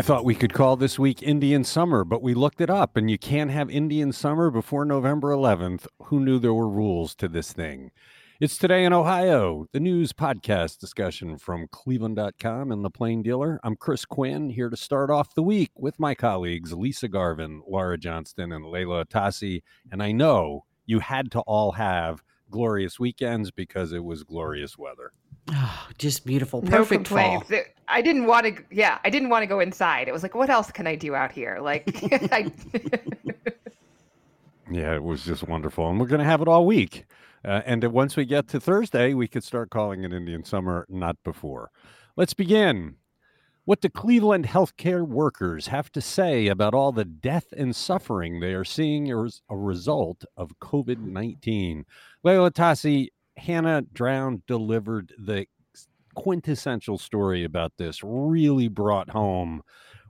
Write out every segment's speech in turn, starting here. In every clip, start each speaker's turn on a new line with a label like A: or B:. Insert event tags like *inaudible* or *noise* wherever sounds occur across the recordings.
A: I thought we could call this week Indian Summer, but we looked it up and you can't have Indian Summer before November 11th. Who knew there were rules to this thing? It's Today in Ohio, the news podcast discussion from cleveland.com and the Plain Dealer. I'm Chris Quinn here to start off the week with my colleagues Lisa Garvin, Laura Johnston, and Leila Atassi. And I know you had to all have glorious weekends because it was glorious weather.
B: Oh, just beautiful. Perfect no complaints. Fall.
C: I didn't want to yeah, I didn't want to go inside. It was like what else can I do out here? Like *laughs* I *laughs*
A: Yeah, it was just wonderful. And we're going to have it all week. Uh, and once we get to Thursday, we could start calling it Indian Summer, not before. Let's begin. What do Cleveland healthcare workers have to say about all the death and suffering they are seeing as a result of COVID 19? Leila Atassi, Hannah Drown delivered the quintessential story about this, really brought home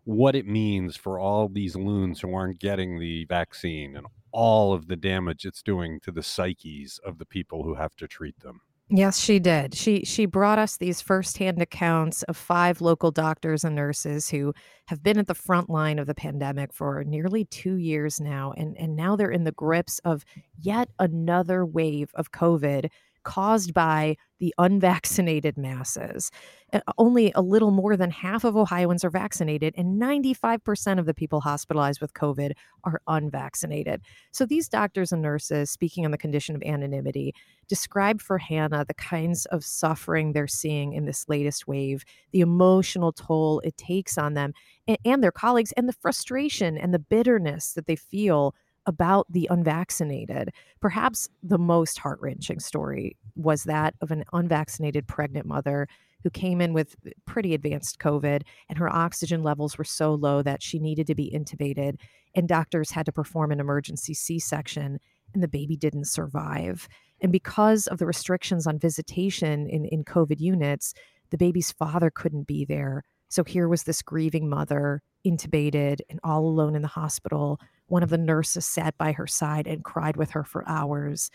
A: what it means for all these loons who aren't getting the vaccine and all of the damage it's doing to the psyches of the people who have to treat them.
D: Yes, she did. She she brought us these firsthand accounts of five local doctors and nurses who have been at the front line of the pandemic for nearly 2 years now and and now they're in the grips of yet another wave of COVID caused by the unvaccinated masses. Uh, only a little more than half of Ohioans are vaccinated, and 95% of the people hospitalized with COVID are unvaccinated. So, these doctors and nurses, speaking on the condition of anonymity, described for Hannah the kinds of suffering they're seeing in this latest wave, the emotional toll it takes on them and, and their colleagues, and the frustration and the bitterness that they feel about the unvaccinated. Perhaps the most heart wrenching story was that of an unvaccinated pregnant mother who came in with eh, pretty advanced COVID, and her oxygen levels were so low that she needed to be intubated, and doctors had to perform an emergency C section, and the baby didn't survive. And because of the restrictions on visitation in, in COVID units, the baby's father couldn't be there. So here was this grieving mother, intubated and all alone in the hospital one of the nurses sat by her side and cried with her for hours.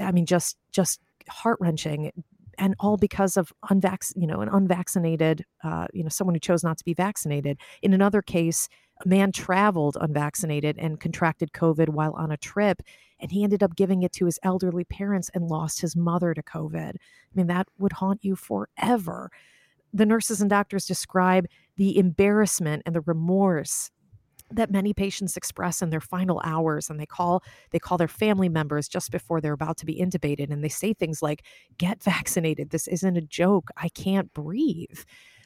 D: I mean, just just heart wrenching, and all because of unvac, you know, an unvaccinated, uh, you know, someone who chose not to be vaccinated. In another case, a man traveled unvaccinated and contracted COVID while on a trip, and he ended up giving it to his elderly parents and lost his mother to COVID. I mean, that would haunt you forever. The nurses and doctors describe the embarrassment and the remorse that many patients express in their final hours and they call they call their family members just before they're about to be intubated and they say things like get vaccinated. This isn't a joke. I can't breathe.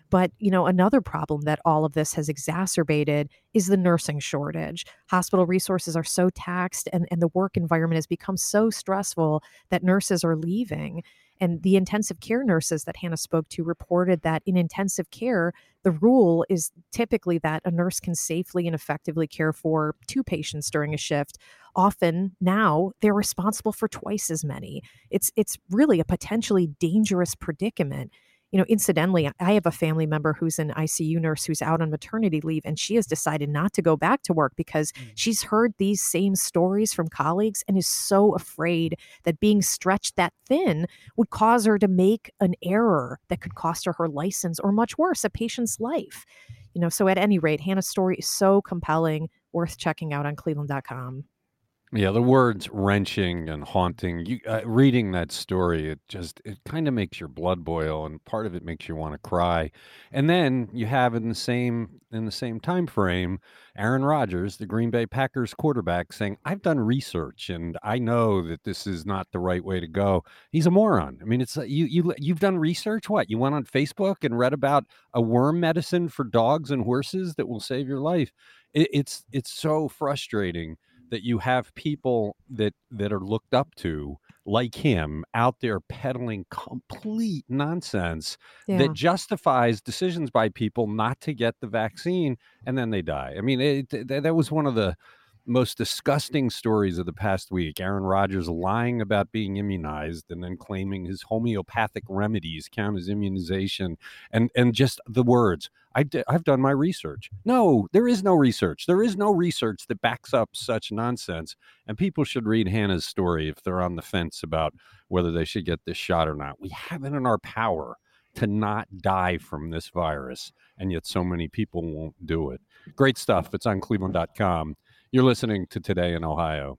D: But you know another problem that all of this has exacerbated is the nursing shortage. Hospital resources are so taxed and, and the work environment has become so stressful that nurses are leaving and the intensive care nurses that Hannah spoke to reported that in intensive care, the rule is typically that a nurse can safely and effectively care for two patients during a shift. Often now they're responsible for twice as many. It's it's really a potentially dangerous predicament you know, incidentally, I have a family member who's an ICU nurse who's out on maternity leave, and she has decided not to go back to work because mm. she's heard these same stories from colleagues and is so afraid that being stretched that thin would cause her to make an error that could cost her her license or much worse, a patient's life. You know, so at any rate, Hannah's story is so compelling, worth checking out on cleveland.com.
A: Yeah, the words wrenching and haunting. You uh, reading that story, it just it kind of makes your blood boil, and part of it makes you want to cry. And then you have in the same in the same time frame, Aaron Rodgers, the Green Bay Packers quarterback, saying, "I've done research, and I know that this is not the right way to go." He's a moron. I mean, it's you you you've done research. What you went on Facebook and read about a worm medicine for dogs and horses that will save your life. It, it's it's so frustrating that you have people that that are looked up to like him out there peddling complete nonsense yeah. that justifies decisions by people not to get the vaccine and then they die. I mean, it, that was one of the most disgusting stories of the past week. Aaron Rodgers lying about being immunized and then claiming his homeopathic remedies count as immunization and and just the words I d- I've done my research. No, there is no research. There is no research that backs up such nonsense. And people should read Hannah's story if they're on the fence about whether they should get this shot or not. We have it in our power to not die from this virus, and yet so many people won't do it. Great stuff. It's on cleveland.com. You're listening to Today in Ohio.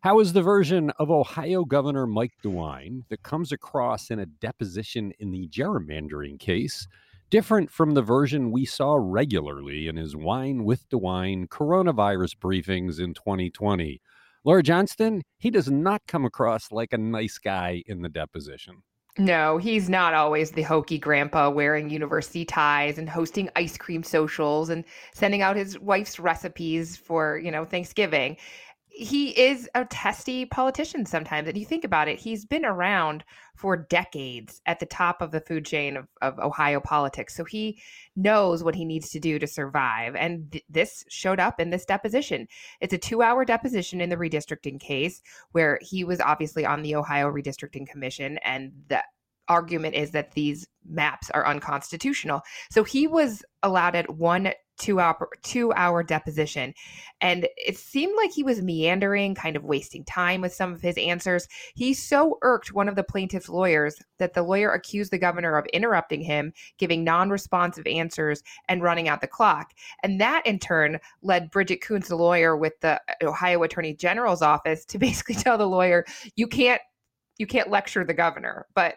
A: How is the version of Ohio Governor Mike DeWine that comes across in a deposition in the gerrymandering case different from the version we saw regularly in his Wine with DeWine coronavirus briefings in 2020? Laura Johnston, he does not come across like a nice guy in the deposition.
C: No, he's not always the hokey grandpa wearing university ties and hosting ice cream socials and sending out his wife's recipes for, you know, Thanksgiving he is a testy politician sometimes. And you think about it, he's been around for decades at the top of the food chain of, of Ohio politics. So he knows what he needs to do to survive. And th- this showed up in this deposition. It's a two hour deposition in the redistricting case where he was obviously on the Ohio Redistricting Commission. And the argument is that these maps are unconstitutional. So he was allowed at one two hour two hour deposition. And it seemed like he was meandering kind of wasting time with some of his answers. He so irked one of the plaintiff's lawyers that the lawyer accused the governor of interrupting him giving non-responsive answers and running out the clock. And that in turn led Bridget Coontz the lawyer with the uh, ohio attorney general's office to *laughs* basically tell the lawyer you can't you can't lecture the governor. But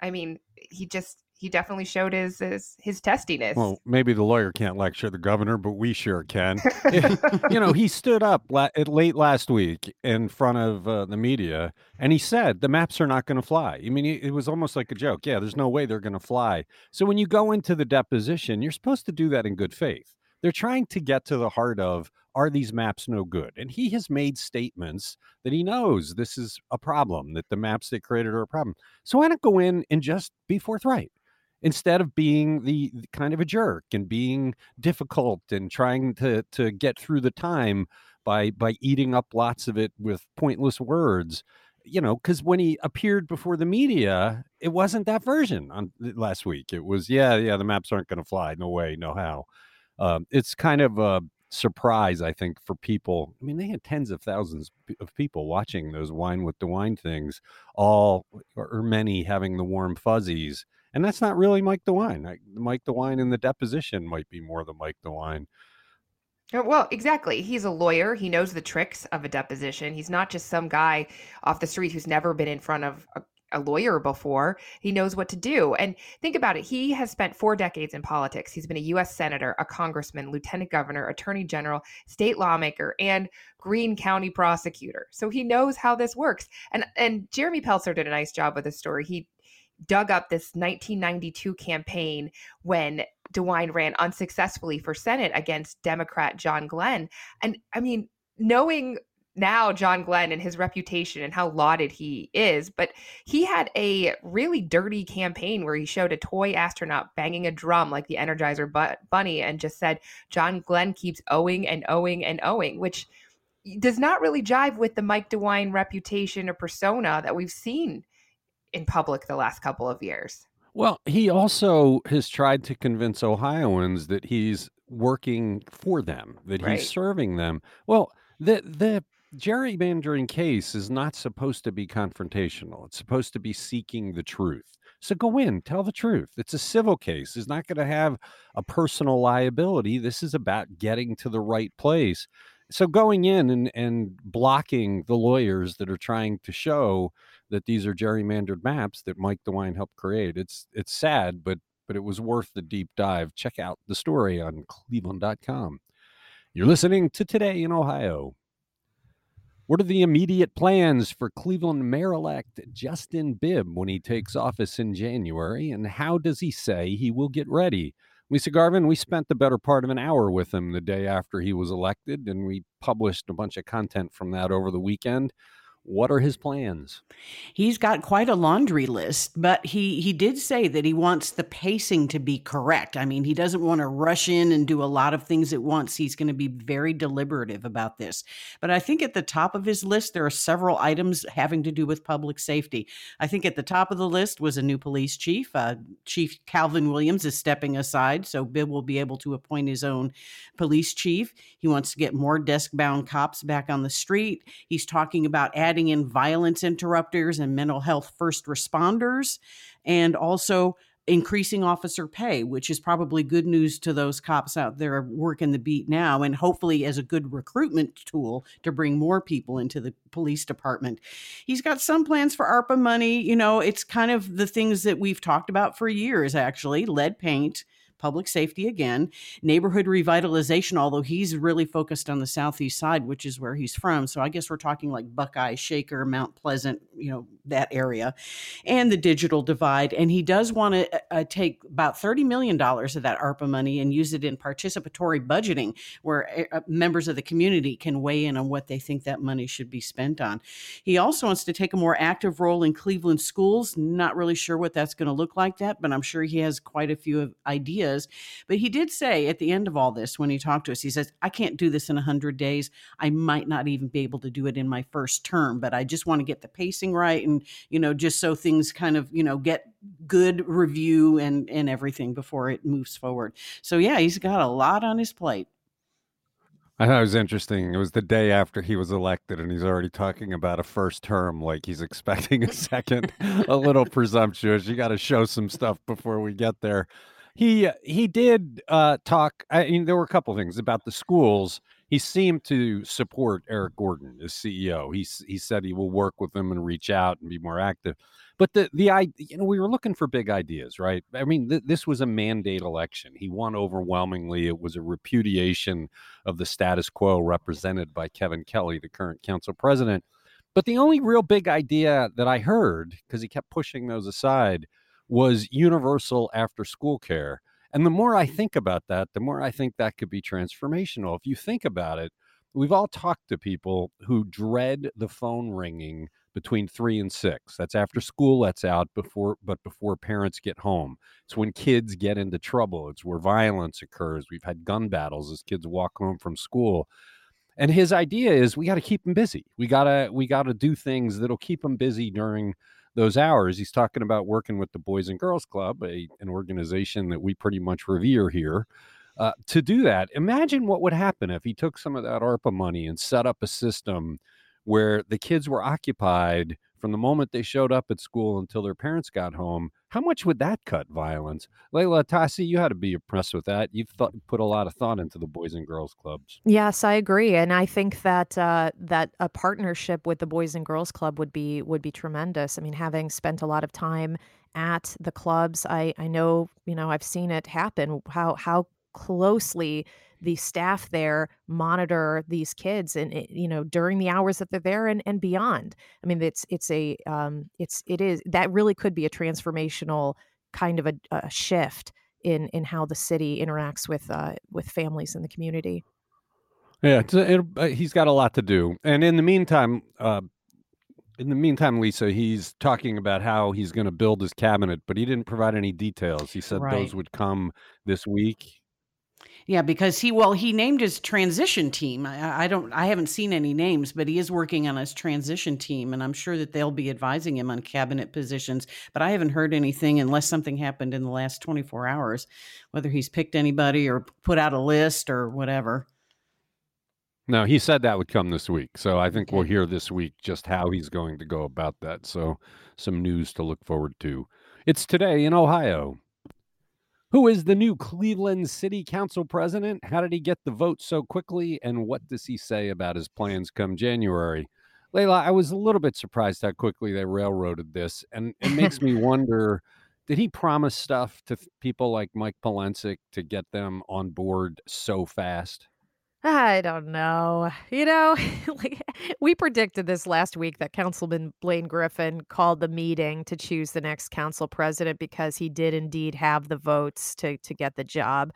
C: i mean he just he definitely showed his, his his testiness.
A: Well, maybe the lawyer can't lecture the governor, but we sure can. *laughs* *laughs* you know, he stood up la- late last week in front of uh, the media, and he said the maps are not going to fly. I mean, it was almost like a joke. Yeah, there's no way they're going to fly. So when you go into the deposition, you're supposed to do that in good faith. They're trying to get to the heart of are these maps no good? And he has made statements that he knows this is a problem, that the maps they created are a problem. So why not go in and just be forthright? Instead of being the, kind of a jerk and being difficult and trying to to get through the time by by eating up lots of it with pointless words you know because when he appeared before the media it wasn't that version on last week. It was yeah yeah the maps aren't going to fly. No way no how. Um, it's kind of a surprise i think for people. I mean they had tens of thousands of people watching those Wine with DeWine things all or many having the warm fuzzies and that's not really Mike DeWine. Mike DeWine in the deposition might be more than Mike DeWine.
C: Uh, well, exactly. He's a lawyer. He knows the tricks of a deposition. He's not just some guy off the street who's never been in front of a, a lawyer before. He knows what to do. And think about it. He has spent four decades in politics. He's been a U.S. Senator, a congressman, lieutenant governor, attorney general, state lawmaker, and Greene County prosecutor. So he knows how this works. And and Jeremy Pelzer did a nice job with this story. He dug up this 1992 campaign when DeWine ran unsuccessfully for Senate against Democrat John Glenn. And I mean, knowing now John Glenn and his reputation and how lauded he is, but he had a really dirty campaign where he showed a toy astronaut banging a drum like the Energizer Bunny and just said, John Glenn keeps owing and owing and owing, which does not really jive with the Mike DeWine reputation or persona that we've seen in public the last couple of years.
A: Well, he also has tried to convince Ohioans that he's working for them, that right. he's serving them. Well, the the gerrymandering case is not supposed to be confrontational. It's supposed to be seeking the truth. So go in, tell the truth. It's a civil case. It's not going to have a personal liability. This is about getting to the right place. So going in and, and blocking the lawyers that are trying to show that these are gerrymandered maps that Mike DeWine helped create. It's it's sad, but but it was worth the deep dive. Check out the story on cleveland.com. You're listening to Today in Ohio. What are the immediate plans for Cleveland Mayor elect Justin Bibb when he takes office in January? And how does he say he will get ready? Lisa Garvin, we spent the better part of an hour with him the day after he was elected, and we published a bunch of content from that over the weekend. What are his plans?
B: He's got quite a laundry list, but he he did say that he wants the pacing to be correct. I mean, he doesn't want to rush in and do a lot of things at once. He's going to be very deliberative about this. But I think at the top of his list there are several items having to do with public safety. I think at the top of the list was a new police chief. Uh, chief Calvin Williams is stepping aside, so Bibb will be able to appoint his own police chief. He wants to get more desk-bound cops back on the street. He's talking about adding adding in violence interrupters and mental health first responders, and also increasing officer pay, which is probably good news to those cops out there working the beat now, and hopefully as a good recruitment tool to bring more people into the police department. He's got some plans for ARPA money. You know, it's kind of the things that we've talked about for years, actually lead paint public safety again, neighborhood revitalization, although he's really focused on the southeast side, which is where he's from. So I guess we're talking like Buckeye, Shaker, Mount Pleasant, you know, that area, and the digital divide. And he does want to uh, uh, take about $30 million of that ARPA money and use it in participatory budgeting, where uh, members of the community can weigh in on what they think that money should be spent on. He also wants to take a more active role in Cleveland schools. Not really sure what that's going to look like that, but I'm sure he has quite a few ideas. But he did say at the end of all this, when he talked to us, he says, I can't do this in 100 days. I might not even be able to do it in my first term, but I just want to get the pacing right. And, you know, just so things kind of, you know, get good review and, and everything before it moves forward. So, yeah, he's got a lot on his plate.
A: I thought it was interesting. It was the day after he was elected, and he's already talking about a first term like he's expecting a second. *laughs* a little *laughs* presumptuous. You got to show some stuff before we get there. He he did uh, talk. I mean, there were a couple things about the schools. He seemed to support Eric Gordon as CEO. He he said he will work with them and reach out and be more active. But the the I you know we were looking for big ideas, right? I mean, th- this was a mandate election. He won overwhelmingly. It was a repudiation of the status quo represented by Kevin Kelly, the current council president. But the only real big idea that I heard, because he kept pushing those aside, was universal after school care. And the more I mm-hmm. think about that, the more I think that could be transformational. If you think about it, we've all talked to people who dread the phone ringing between three and six. That's after school lets out before, but before parents get home. It's when kids get into trouble. It's where violence occurs. We've had gun battles as kids walk home from school. And his idea is we got to keep them busy. We gotta we gotta do things that'll keep them busy during those hours. He's talking about working with the Boys and Girls Club, a, an organization that we pretty much revere here. Uh, to do that, imagine what would happen if he took some of that ARPA money and set up a system where the kids were occupied from the moment they showed up at school until their parents got home, how much would that cut violence? Leila Atassi, you had to be impressed with that. You've thought, put a lot of thought into the Boys and Girls Clubs.
D: Yes, I agree, and I think that uh, that a partnership with the Boys and Girls Club would be would be tremendous. I mean, having spent a lot of time at the clubs, I I know you know I've seen it happen. How how closely the staff there monitor these kids and you know during the hours that they're there and, and beyond i mean it's it's a um it's it is that really could be a transformational kind of a, a shift in in how the city interacts with uh with families in the community
A: yeah it, uh, he's got a lot to do and in the meantime uh in the meantime, Lisa, he's talking about how he's going to build his cabinet, but he didn't provide any details. He said
B: Right.
A: those would come this week.
B: Yeah, because he well he named his transition team. I, I don't I haven't seen any names, but he is working on his transition team, and I'm sure that they'll be advising him on cabinet positions. But I haven't heard anything unless something happened in the last 24 hours, whether he's picked anybody or put out a list or whatever.
A: No, he said that would come this week. So I think we'll hear this week just how he's going to go about that. So some news to look forward to. It's today in Ohio. Who is the new Cleveland City Council president? How did he get the vote so quickly? And what does he say about his plans come January? Leila, I was a little bit surprised how quickly they railroaded this. And it makes me *laughs* wonder did he promise stuff to people like Mike Polensek to get them on board so fast?
D: I don't know. You know, *laughs* like we predicted this last week that Councilman Blaine Griffin called the meeting to choose the next council president because he did indeed have the votes to to get the job.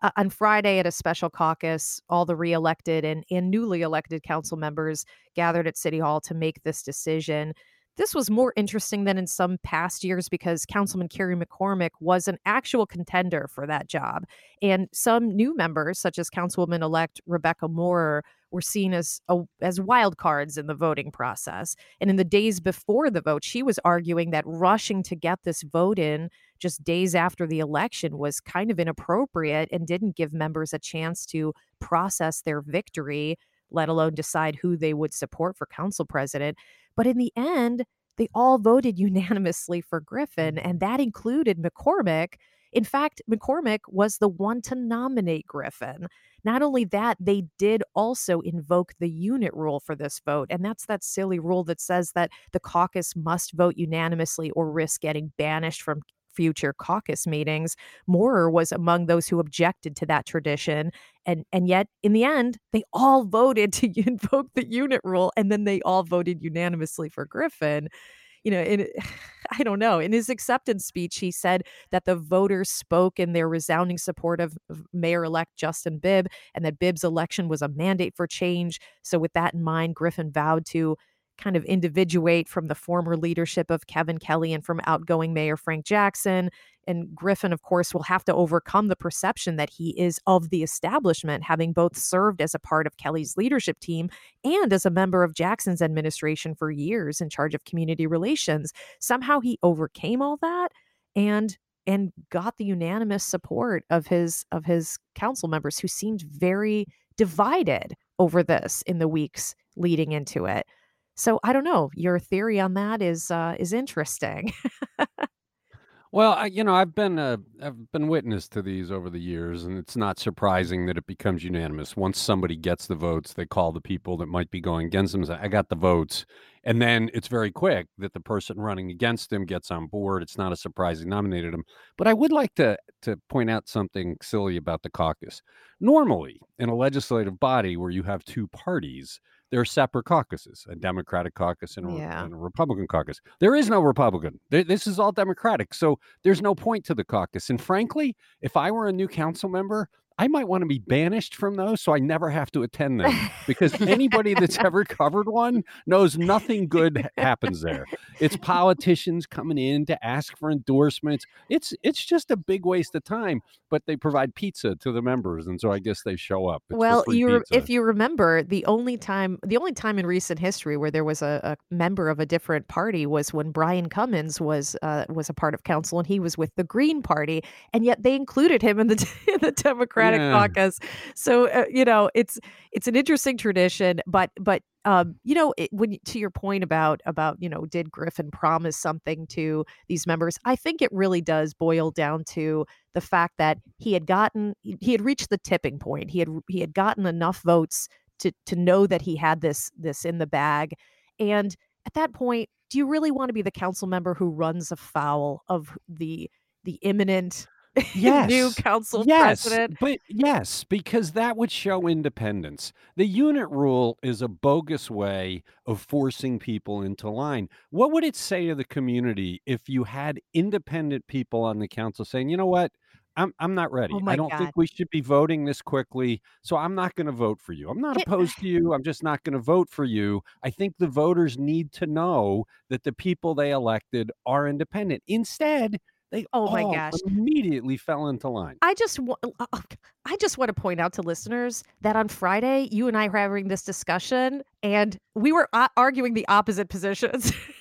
D: Uh, on Friday at a special caucus, all the reelected and, and newly elected council members gathered at City Hall to make this decision. This was more interesting than in some past years because Councilman Kerry McCormick was an actual contender for that job. And some new members, such as Councilwoman elect Rebecca Maurer, were seen as a, as wild cards in the voting process. And in the days before the vote, she was arguing that rushing to get this vote in just days after the election was kind of inappropriate and didn't give members a chance to process their victory, let alone decide who they would support for council president. But in the end, they all voted unanimously for Griffin, and that included McCormick. In fact, McCormick was the one to nominate Griffin. Not only that, they did also invoke the unit rule for this vote. And that's that silly rule that says that the caucus must vote unanimously or risk getting banished from future caucus meetings. Maurer was among those who objected to that tradition. And, and yet, in the end, they all voted *laughs* to invoke the unit rule, and then they all voted unanimously for Griffin you know, in, *sighs* I don't know. In his acceptance speech, he said that the voters spoke in their resounding support of, of Mayor elect Justin Bibb and that Bibb's election was a mandate for change. So, with that in mind, Griffin vowed to kind of individuate from the former leadership of Kevin Kelly and from outgoing Mayor Frank Jackson. And Griffin, of course, will have to overcome the perception that he is of the establishment, having both served as a part of Kelly's leadership team and as a member of Jackson's administration for years in charge of community relations. Somehow he overcame all that and and got the unanimous support of his of his council members who seemed very divided over this in the weeks leading into it. So I don't know. Your theory on that is uh, is interesting.
A: Well, I, you know, I've been uh, I've been witness to these over the years, and it's not surprising that it becomes unanimous. Once somebody gets the votes, they call the people that might be going against them. Say, I got the votes, and then it's very quick that the person running against him gets on board. It's not a surprise he nominated him. But I would like to to point out something silly about the caucus. Normally, in a legislative body where you have two parties, there are separate caucuses a democratic caucus and a,
D: Yeah.
A: and a republican caucus. There is no republican. Th- this is all democratic so there's no point to the caucus. And frankly if i were a new council member i might want to be banished from those so i never have to attend them because anybody that's *laughs* ever covered one knows nothing good happens there. It's politicians coming in to ask for endorsements. It's it's just a big waste of time but they provide pizza to the members and so i guess they show up. It's
D: Well, you re- if you remember, the only time the only time in recent history where there was a, a member of a different party was when Brian Cummins was uh, was a part of council and he was with the Green Party, and yet they included him in the *laughs* the Democratic
A: Yeah.
D: caucus. So uh, you know, it's it's an interesting tradition, but but um, you know, it, when to your point about about you know, did Griffin promise something to these members? I think it really does boil down to the fact that he had gotten he he had reached the tipping point. He had he had gotten enough votes to to know that he had this this in the bag. And at that point, do you really want to be the council member who runs afoul of the the imminent *laughs* new
A: Yes.
D: council
A: Yes,
D: president?
A: but yes, because that would show independence. The unit rule is a bogus way of forcing people into line. What would it say to the community if you had independent people on the council saying, "You know what? I'm I'm not ready.
D: Oh
A: I don't
D: God.
A: think we should be voting this quickly, so I'm not going to vote for you. I'm not opposed to you. I'm just not going to vote for you. I think the voters need to know that the people they elected are independent. Instead, they
D: Oh my
A: all
D: gosh.
A: immediately fell into line.
D: I just wa- uh, uh, I just want to point out to listeners that on Friday you and I were having this discussion and we were uh, arguing the opposite positions. *laughs*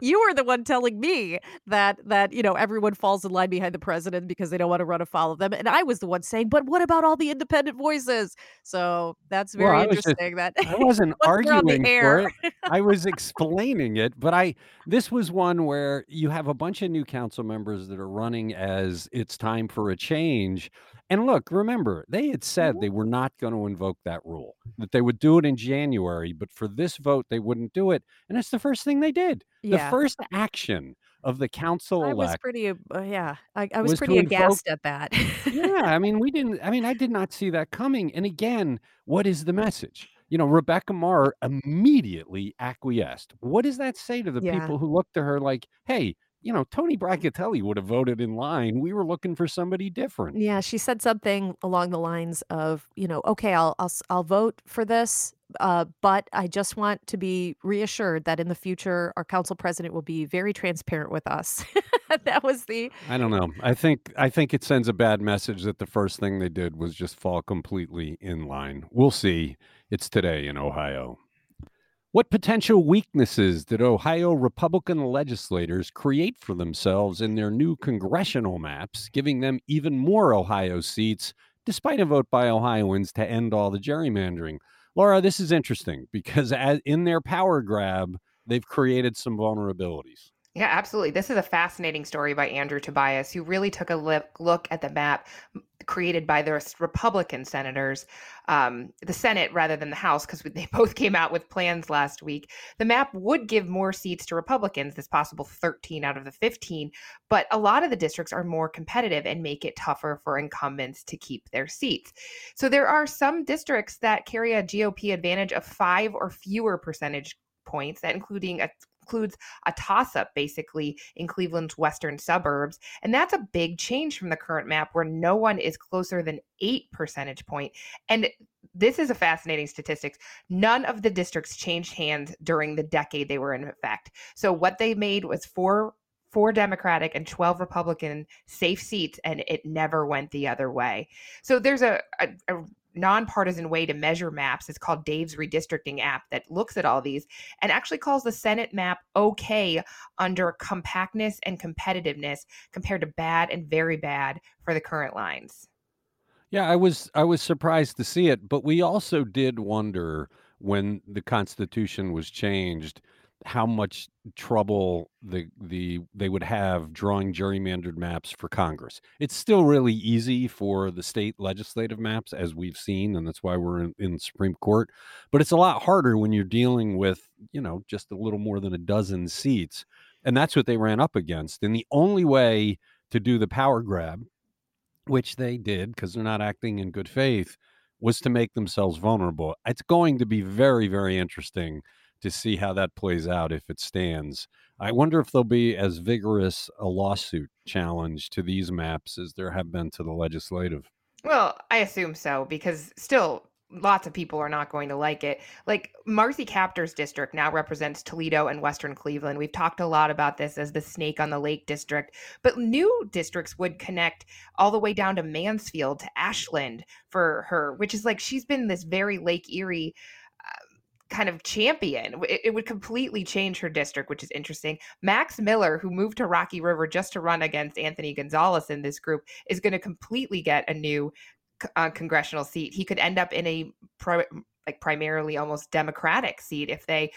D: you were the one telling me that that you know everyone falls in line behind the president because they don't want to run afoul of them and I was the one saying but what about all the independent voices? So that's very
A: I was just-
D: interesting that
A: I wasn't
D: once we're on the
A: arguing for it. I was explaining it, but I this was one where you have a bunch of new council members that are running as it's time for a change. And look, remember, they had said they were not going to invoke that rule, that they would do it in January, but for this vote they wouldn't do it. And it's the first thing they did.
D: yeah.
A: The first action of the council
D: I was pretty uh, yeah, I, I was,
A: was
D: pretty
A: invoke-
D: aghast at that.
A: yeah, I mean, we didn't. I mean, I did not see that coming. And again, what is the message? You know, Rebecca Maurer immediately acquiesced. What does that say to the
D: Yeah.
A: people who look to her like, hey, you know, Tony Brancatelli would have voted in line. We were looking for somebody different.
D: Yeah, she said something along the lines of, you know, okay, I'll I'll I'll vote for this, uh, but I just want to be reassured that in the future our council president will be very transparent with us. *laughs* that was the
A: I don't know. I think I think it sends a bad message that the first thing they did was just fall completely in line. We'll see. It's today in Ohio. What potential weaknesses did Ohio Republican legislators create for themselves in their new congressional maps, giving them even more Ohio seats, despite a vote by Ohioans to end all the gerrymandering? Laura, this is interesting because in their power grab, they've created some vulnerabilities.
C: Yeah, absolutely. This is a fascinating story by Andrew Tobias, who really took a look at the map created by the Republican senators, um, the Senate rather than the House, because they *laughs* both came out with plans last week. The map would give more seats to Republicans, this possible 13 out of the 15, but a lot of the districts are more competitive and make it tougher for incumbents to keep their seats. So there are some districts that carry a GOP advantage of five or fewer percentage points, that including a includes a toss up basically in Cleveland's western suburbs. And that's a big change from the current map where no one is closer than eight percentage point. And this is a fascinating statistics. None of the districts changed hands during the decade they were in effect. So what they made was four four Democratic and 12 Republican safe seats, and it never went the other way. So there's a, a, a nonpartisan way to measure maps. It's called Dave's Redistricting app that looks at all these and actually calls the Senate map okay under compactness and competitiveness compared to bad and very bad for the current lines.
A: Yeah, I was I was surprised to see it, but we also did wonder when the Constitution was changed how much trouble the the they would have drawing gerrymandered maps for Congress. It's still really easy for the state legislative maps, as we've seen, and that's why we're in, in Supreme Court. But it's a lot harder when you're dealing with, you know, just a little more than a dozen seats. And that's what they ran up against. And the only way to do the power grab, which they did because they're not acting in good faith, was to make themselves vulnerable. It's going to be very, very interesting to see how that plays out if it stands. I wonder if there'll be as vigorous a lawsuit challenge to these maps as there have been to the legislative.
C: Well, I assume so because still lots of people are not going to like it. Like Marcy Kaptur's district now represents Toledo and Western Cleveland. We've talked a lot about this as the snake on the lake district, but new districts would connect all the way down to Mansfield to Ashland for her, which is like she's been this very Lake Erie kind of champion. It, it, would completely change her district, which is interesting. Max Miller, who moved to Rocky River just to run against Anthony Gonzalez in this group, is going to completely get a new uh, congressional seat. He could end up in a pri- like primarily almost Democratic seat if they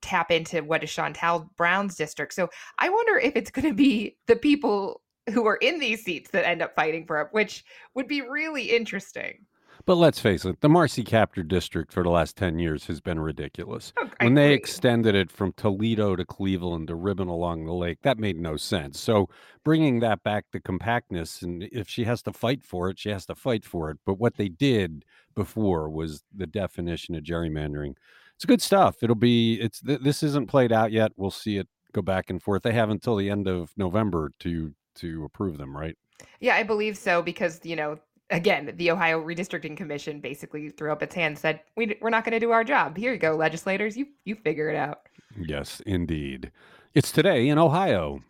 C: tap into what is Shontel Brown's district. So I wonder if it's going to be the people who are in these seats that end up fighting for it, which would be really interesting.
A: But let's face it, the Marcy Kaptur district for the last 10 years has been ridiculous.
C: Oh,
A: when they extended it from Toledo to Cleveland to ribbon along the lake, that made no sense. So bringing that back to compactness, and if she has to fight for it, she has to fight for it. But what they did before was the definition of gerrymandering. It's good stuff. It'll be, it's, this isn't played out yet. We'll see it go back and forth. They have until the end of November to, to approve them, right?
C: Yeah, I believe so because, you know, again, the Ohio Redistricting Commission basically threw up its hand, said, we, "We're not going to do our job. Here you go, legislators. You you figure it out."
A: Yes, indeed. It's today in Ohio.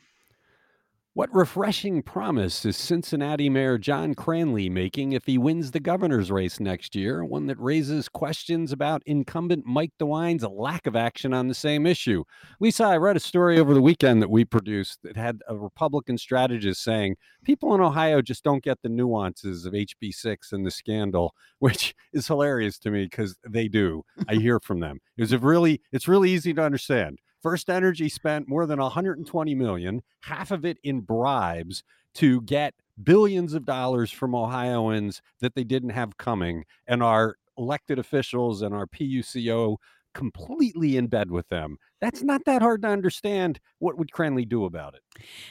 A: What refreshing promise is Cincinnati Mayor John Cranley making if he wins the governor's race next year? One that raises questions about incumbent Mike DeWine's lack of action on the same issue. Lisa, I read a story over the weekend that we produced that had a Republican strategist saying people in Ohio just don't get the nuances of HB6 and the scandal, *laughs* which is hilarious to me because they do. I *laughs* hear from them. It was a really, it's really easy to understand. First Energy spent more than 120 million, half of it in bribes to get billions of dollars from Ohioans that they didn't have coming and our elected officials and our PUCO completely in bed with them. That's not that hard to understand. What would Cranley do about it?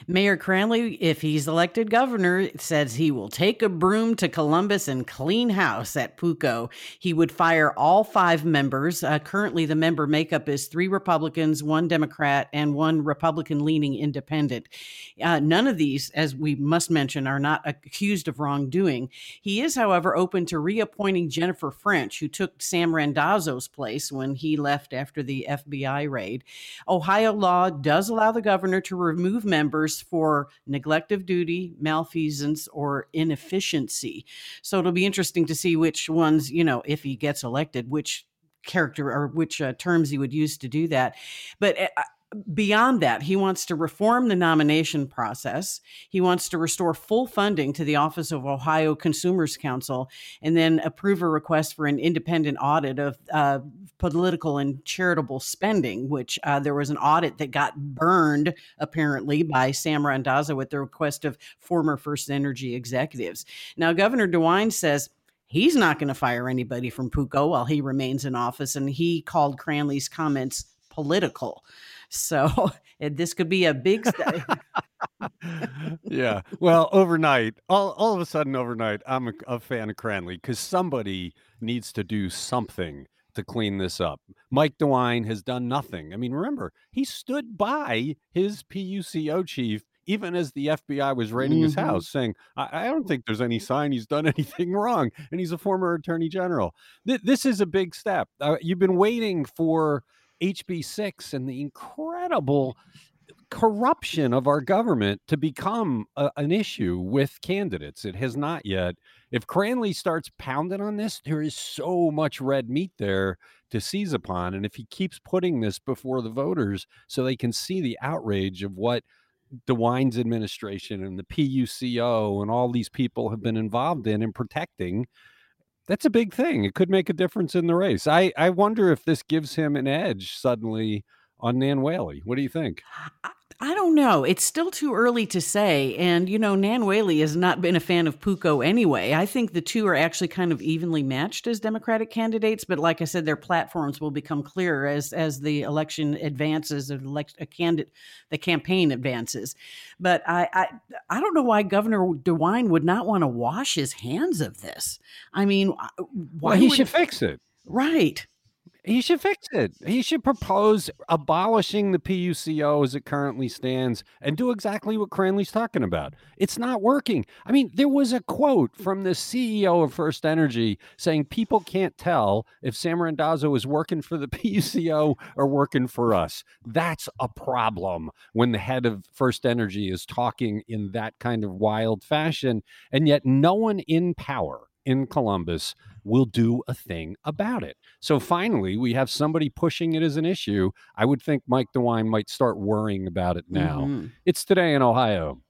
B: Mayor Cranley, if he's elected governor, says he will take a broom to Columbus and clean house at PUCO. He would fire all five members. Uh, currently, the member makeup is three Republicans, one Democrat, and one Republican leaning independent. Uh, none of these, as we must mention, are not accused of wrongdoing. He is, however, open to reappointing Jennifer French, who took Sam Randazzo's place when he left after the FBI raid. Ohio law does allow the governor to remove members for neglect of duty, malfeasance, or inefficiency. So it'll be interesting to see which ones, you know, if he gets elected, which character or which uh, terms he would use to do that. But uh, beyond that, he wants to reform the nomination process. He wants to restore full funding to the Office of Ohio Consumers Counsel and then approve a request for an independent audit of uh, political and charitable spending, which uh, there was an audit that got burned apparently by Sam Randazzo at the request of former First Energy executives. Now, Governor DeWine says he's not going to fire anybody from PUCO while he remains in office, and he called Cranley's comments political. So *laughs* this could be a big. St- *laughs*
A: yeah. Well, overnight, all, all of a sudden, overnight, I'm a, a fan of Cranley because somebody needs to do something to clean this up. Mike DeWine has done nothing. I mean, remember, he stood by his PUCO chief even as the FBI was raiding mm-hmm. his house, saying, I, I, don't think there's any sign he's done *laughs* anything wrong. And he's a former attorney general. Th- this is a big step. Uh, you've been waiting for HB6 and the incredible corruption of our government to become a, an issue with candidates. It has not yet. If Cranley starts pounding on this, there is so much red meat there to seize upon. And if he keeps putting this before the voters so they can see the outrage of what DeWine's administration and the PUCO and all these people have been involved in and protecting, that's a big thing. It could make a difference in the race. I, I wonder if this gives him an edge suddenly on Nan Whaley. What do you think?
B: I don't know. It's still too early to say. And, you know, Nan Whaley has not been a fan of PUCO anyway. I think the two are actually kind of evenly matched as Democratic candidates. But like I said, their platforms will become clearer as as the election advances, of elect, a candidate, the campaign advances. But I, I, I don't know why Governor DeWine would not want to wash his hands of this. I mean, uh, why
A: well, he would, should fix it.
B: Right.
A: He should fix it. He should propose abolishing the PUCO as it currently stands and do exactly what Cranley's talking about. It's not working. I mean, there was a quote from the CEO of First Energy saying people can't tell if Sam Randazzo is working for the *laughs* PUCO or working for us. That's a problem when the head of First Energy is talking in that kind of wild fashion. And yet, no one in power in Columbus will do a thing about it. So finally, we have somebody pushing it as an issue. I would think Mike DeWine might start worrying about it now. Mm-hmm. It's today in Ohio.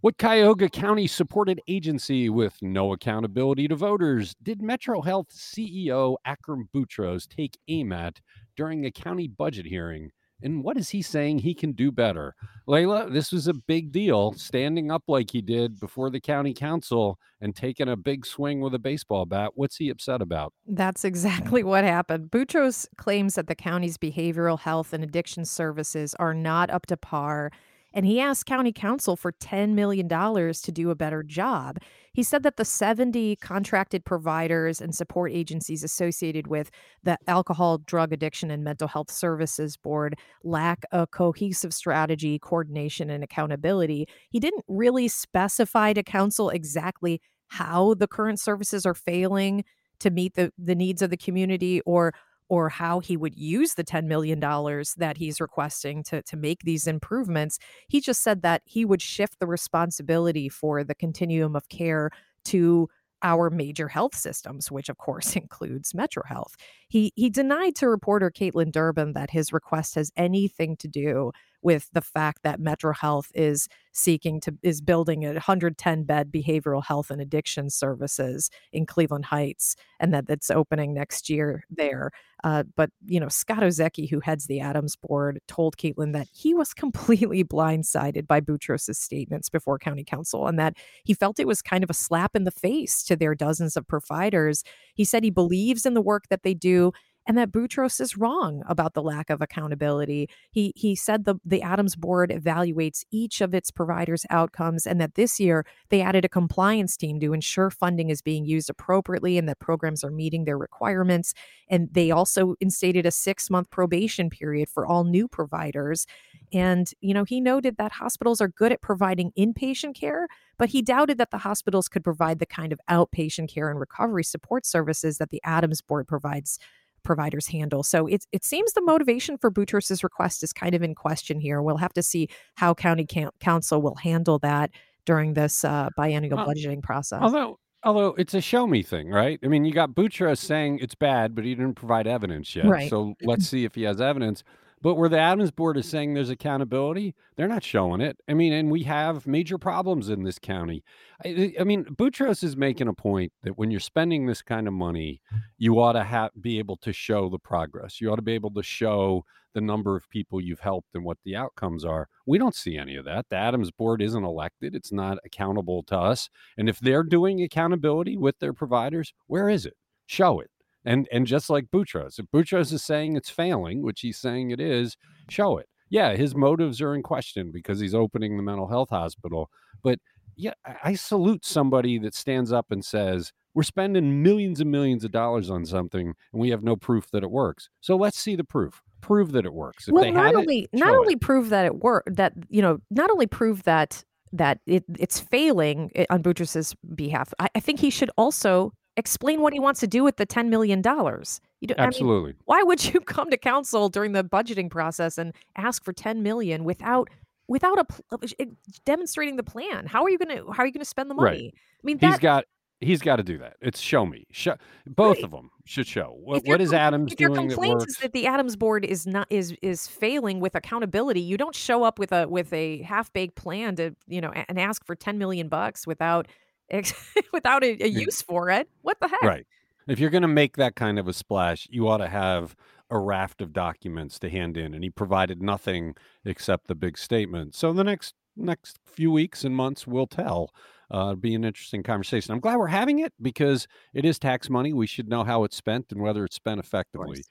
A: What Cuyahoga County supported agency with no accountability to voters did Metro Health CEO Akram Boutros take aim at during a county budget hearing? And what is he saying he can do better? Leila, this was a big deal, standing up like he did before the county council and taking a big swing with a baseball bat. What's he upset about?
D: That's exactly what happened. Boutros claims that the county's behavioral health and addiction services are not up to par and he asked county council for $10 million to do a better job. He said that the 70 contracted providers and support agencies associated with the Alcohol, Drug Addiction, and Mental Health Services Board lack a cohesive strategy, coordination, and accountability. He didn't really specify to council exactly how the current services are failing to meet the, the needs of the community or or how he would use the $10 million that he's requesting to, to make these improvements. He just said that he would shift the responsibility for the continuum of care to our major health systems, which of course *laughs* includes MetroHealth. He he denied to reporter Kaitlin Durbin that his request has anything to do with the fact that Metro Health is seeking to is building a 110 bed behavioral health and addiction services in Cleveland Heights, and that it's opening next year there. Uh, but you know, Scott Osiecki, who heads the ADAMHS board, told Kaitlin that he was *laughs* completely blindsided by Boutros's statements before County Council, and that he felt it was kind of a slap in the face to their dozens of providers. He said he believes in the work that they do and that Boutros is wrong about the lack of accountability. He he said the the ADAMHS board evaluates each of its providers' outcomes, and that this year they added a compliance team to ensure funding is being used appropriately and that programs are meeting their requirements. And they also instated a six month probation period for all new providers. And you know he noted that hospitals are good at providing inpatient care, but he doubted that the hospitals could provide the kind of outpatient care and recovery support services that the ADAMHS board provides providers handle. So it, it seems the motivation for Boutros's request is kind of in question here. We'll have to see how county council will handle that during this uh, biennial uh, budgeting process.
A: Although, although it's a show me thing, right? I mean, you got Boutros saying it's bad, but he didn't provide evidence yet. Right. So let's see if he has evidence. But where the ADAMHS board is saying there's accountability, they're not showing it. I mean, and we have major problems in this county. I, I mean, Boutros is making a point that when you're spending this kind of money, you ought to have be able to show the progress. You ought to be able to show the number of people you've helped and what the outcomes are. We don't see any of that. The ADAMHS board isn't elected. It's not accountable to us. And if they're doing accountability with their providers, where is it? Show it. And and just like Boutros, if Boutros is saying it's failing, which he's saying it is, show it. Yeah, his motives are in question because he's opening the mental health hospital. But yeah, I salute somebody that stands up and says, we're spending millions and millions of dollars on something and we have no proof that it works. So let's see the proof. Prove that it works.
D: If well, not only it, not only prove that it work that you know, not only prove that that it, it's failing eh, on Boutros's behalf. I, I think he should also explain what he wants to do with the $10 million.
A: You do, Absolutely. I mean,
D: why would you *laughs* come to council during the budgeting process and ask for 10 million without without a uh, demonstrating the plan? How are you going to how are you going to spend the money?
A: Right. I mean, that, he's got he's got to do that. It's show me. Show, both right. of them should show. What, what is ADAMHS
D: if
A: doing?
D: Your complaint is that the ADAMHS board is not is is failing with accountability. You don't show up with a with a half baked plan to you know and ask for ten million bucks without *laughs* without a, a use for it. What the heck?
A: Right. If you're going to make that kind of a splash, you ought to have a raft of documents to hand in, and he provided nothing except the big statement. So the next next few weeks and months will tell. Uh, it'll be an interesting conversation. I'm glad we're having it because it is tax money. We should know how it's spent and whether it's spent effectively,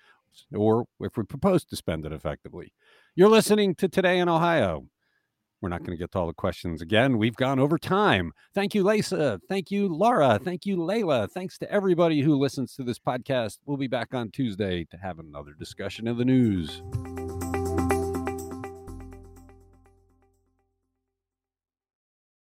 A: or if we propose to spend it effectively. You're listening to Today in Ohio. We're not going to get to all the questions again. We've gone over time. Thank you, Lisa. Thank you, Laura. Thank you, Leila. Thanks to everybody who listens to this podcast. We'll be back on Tuesday to have another discussion of the news.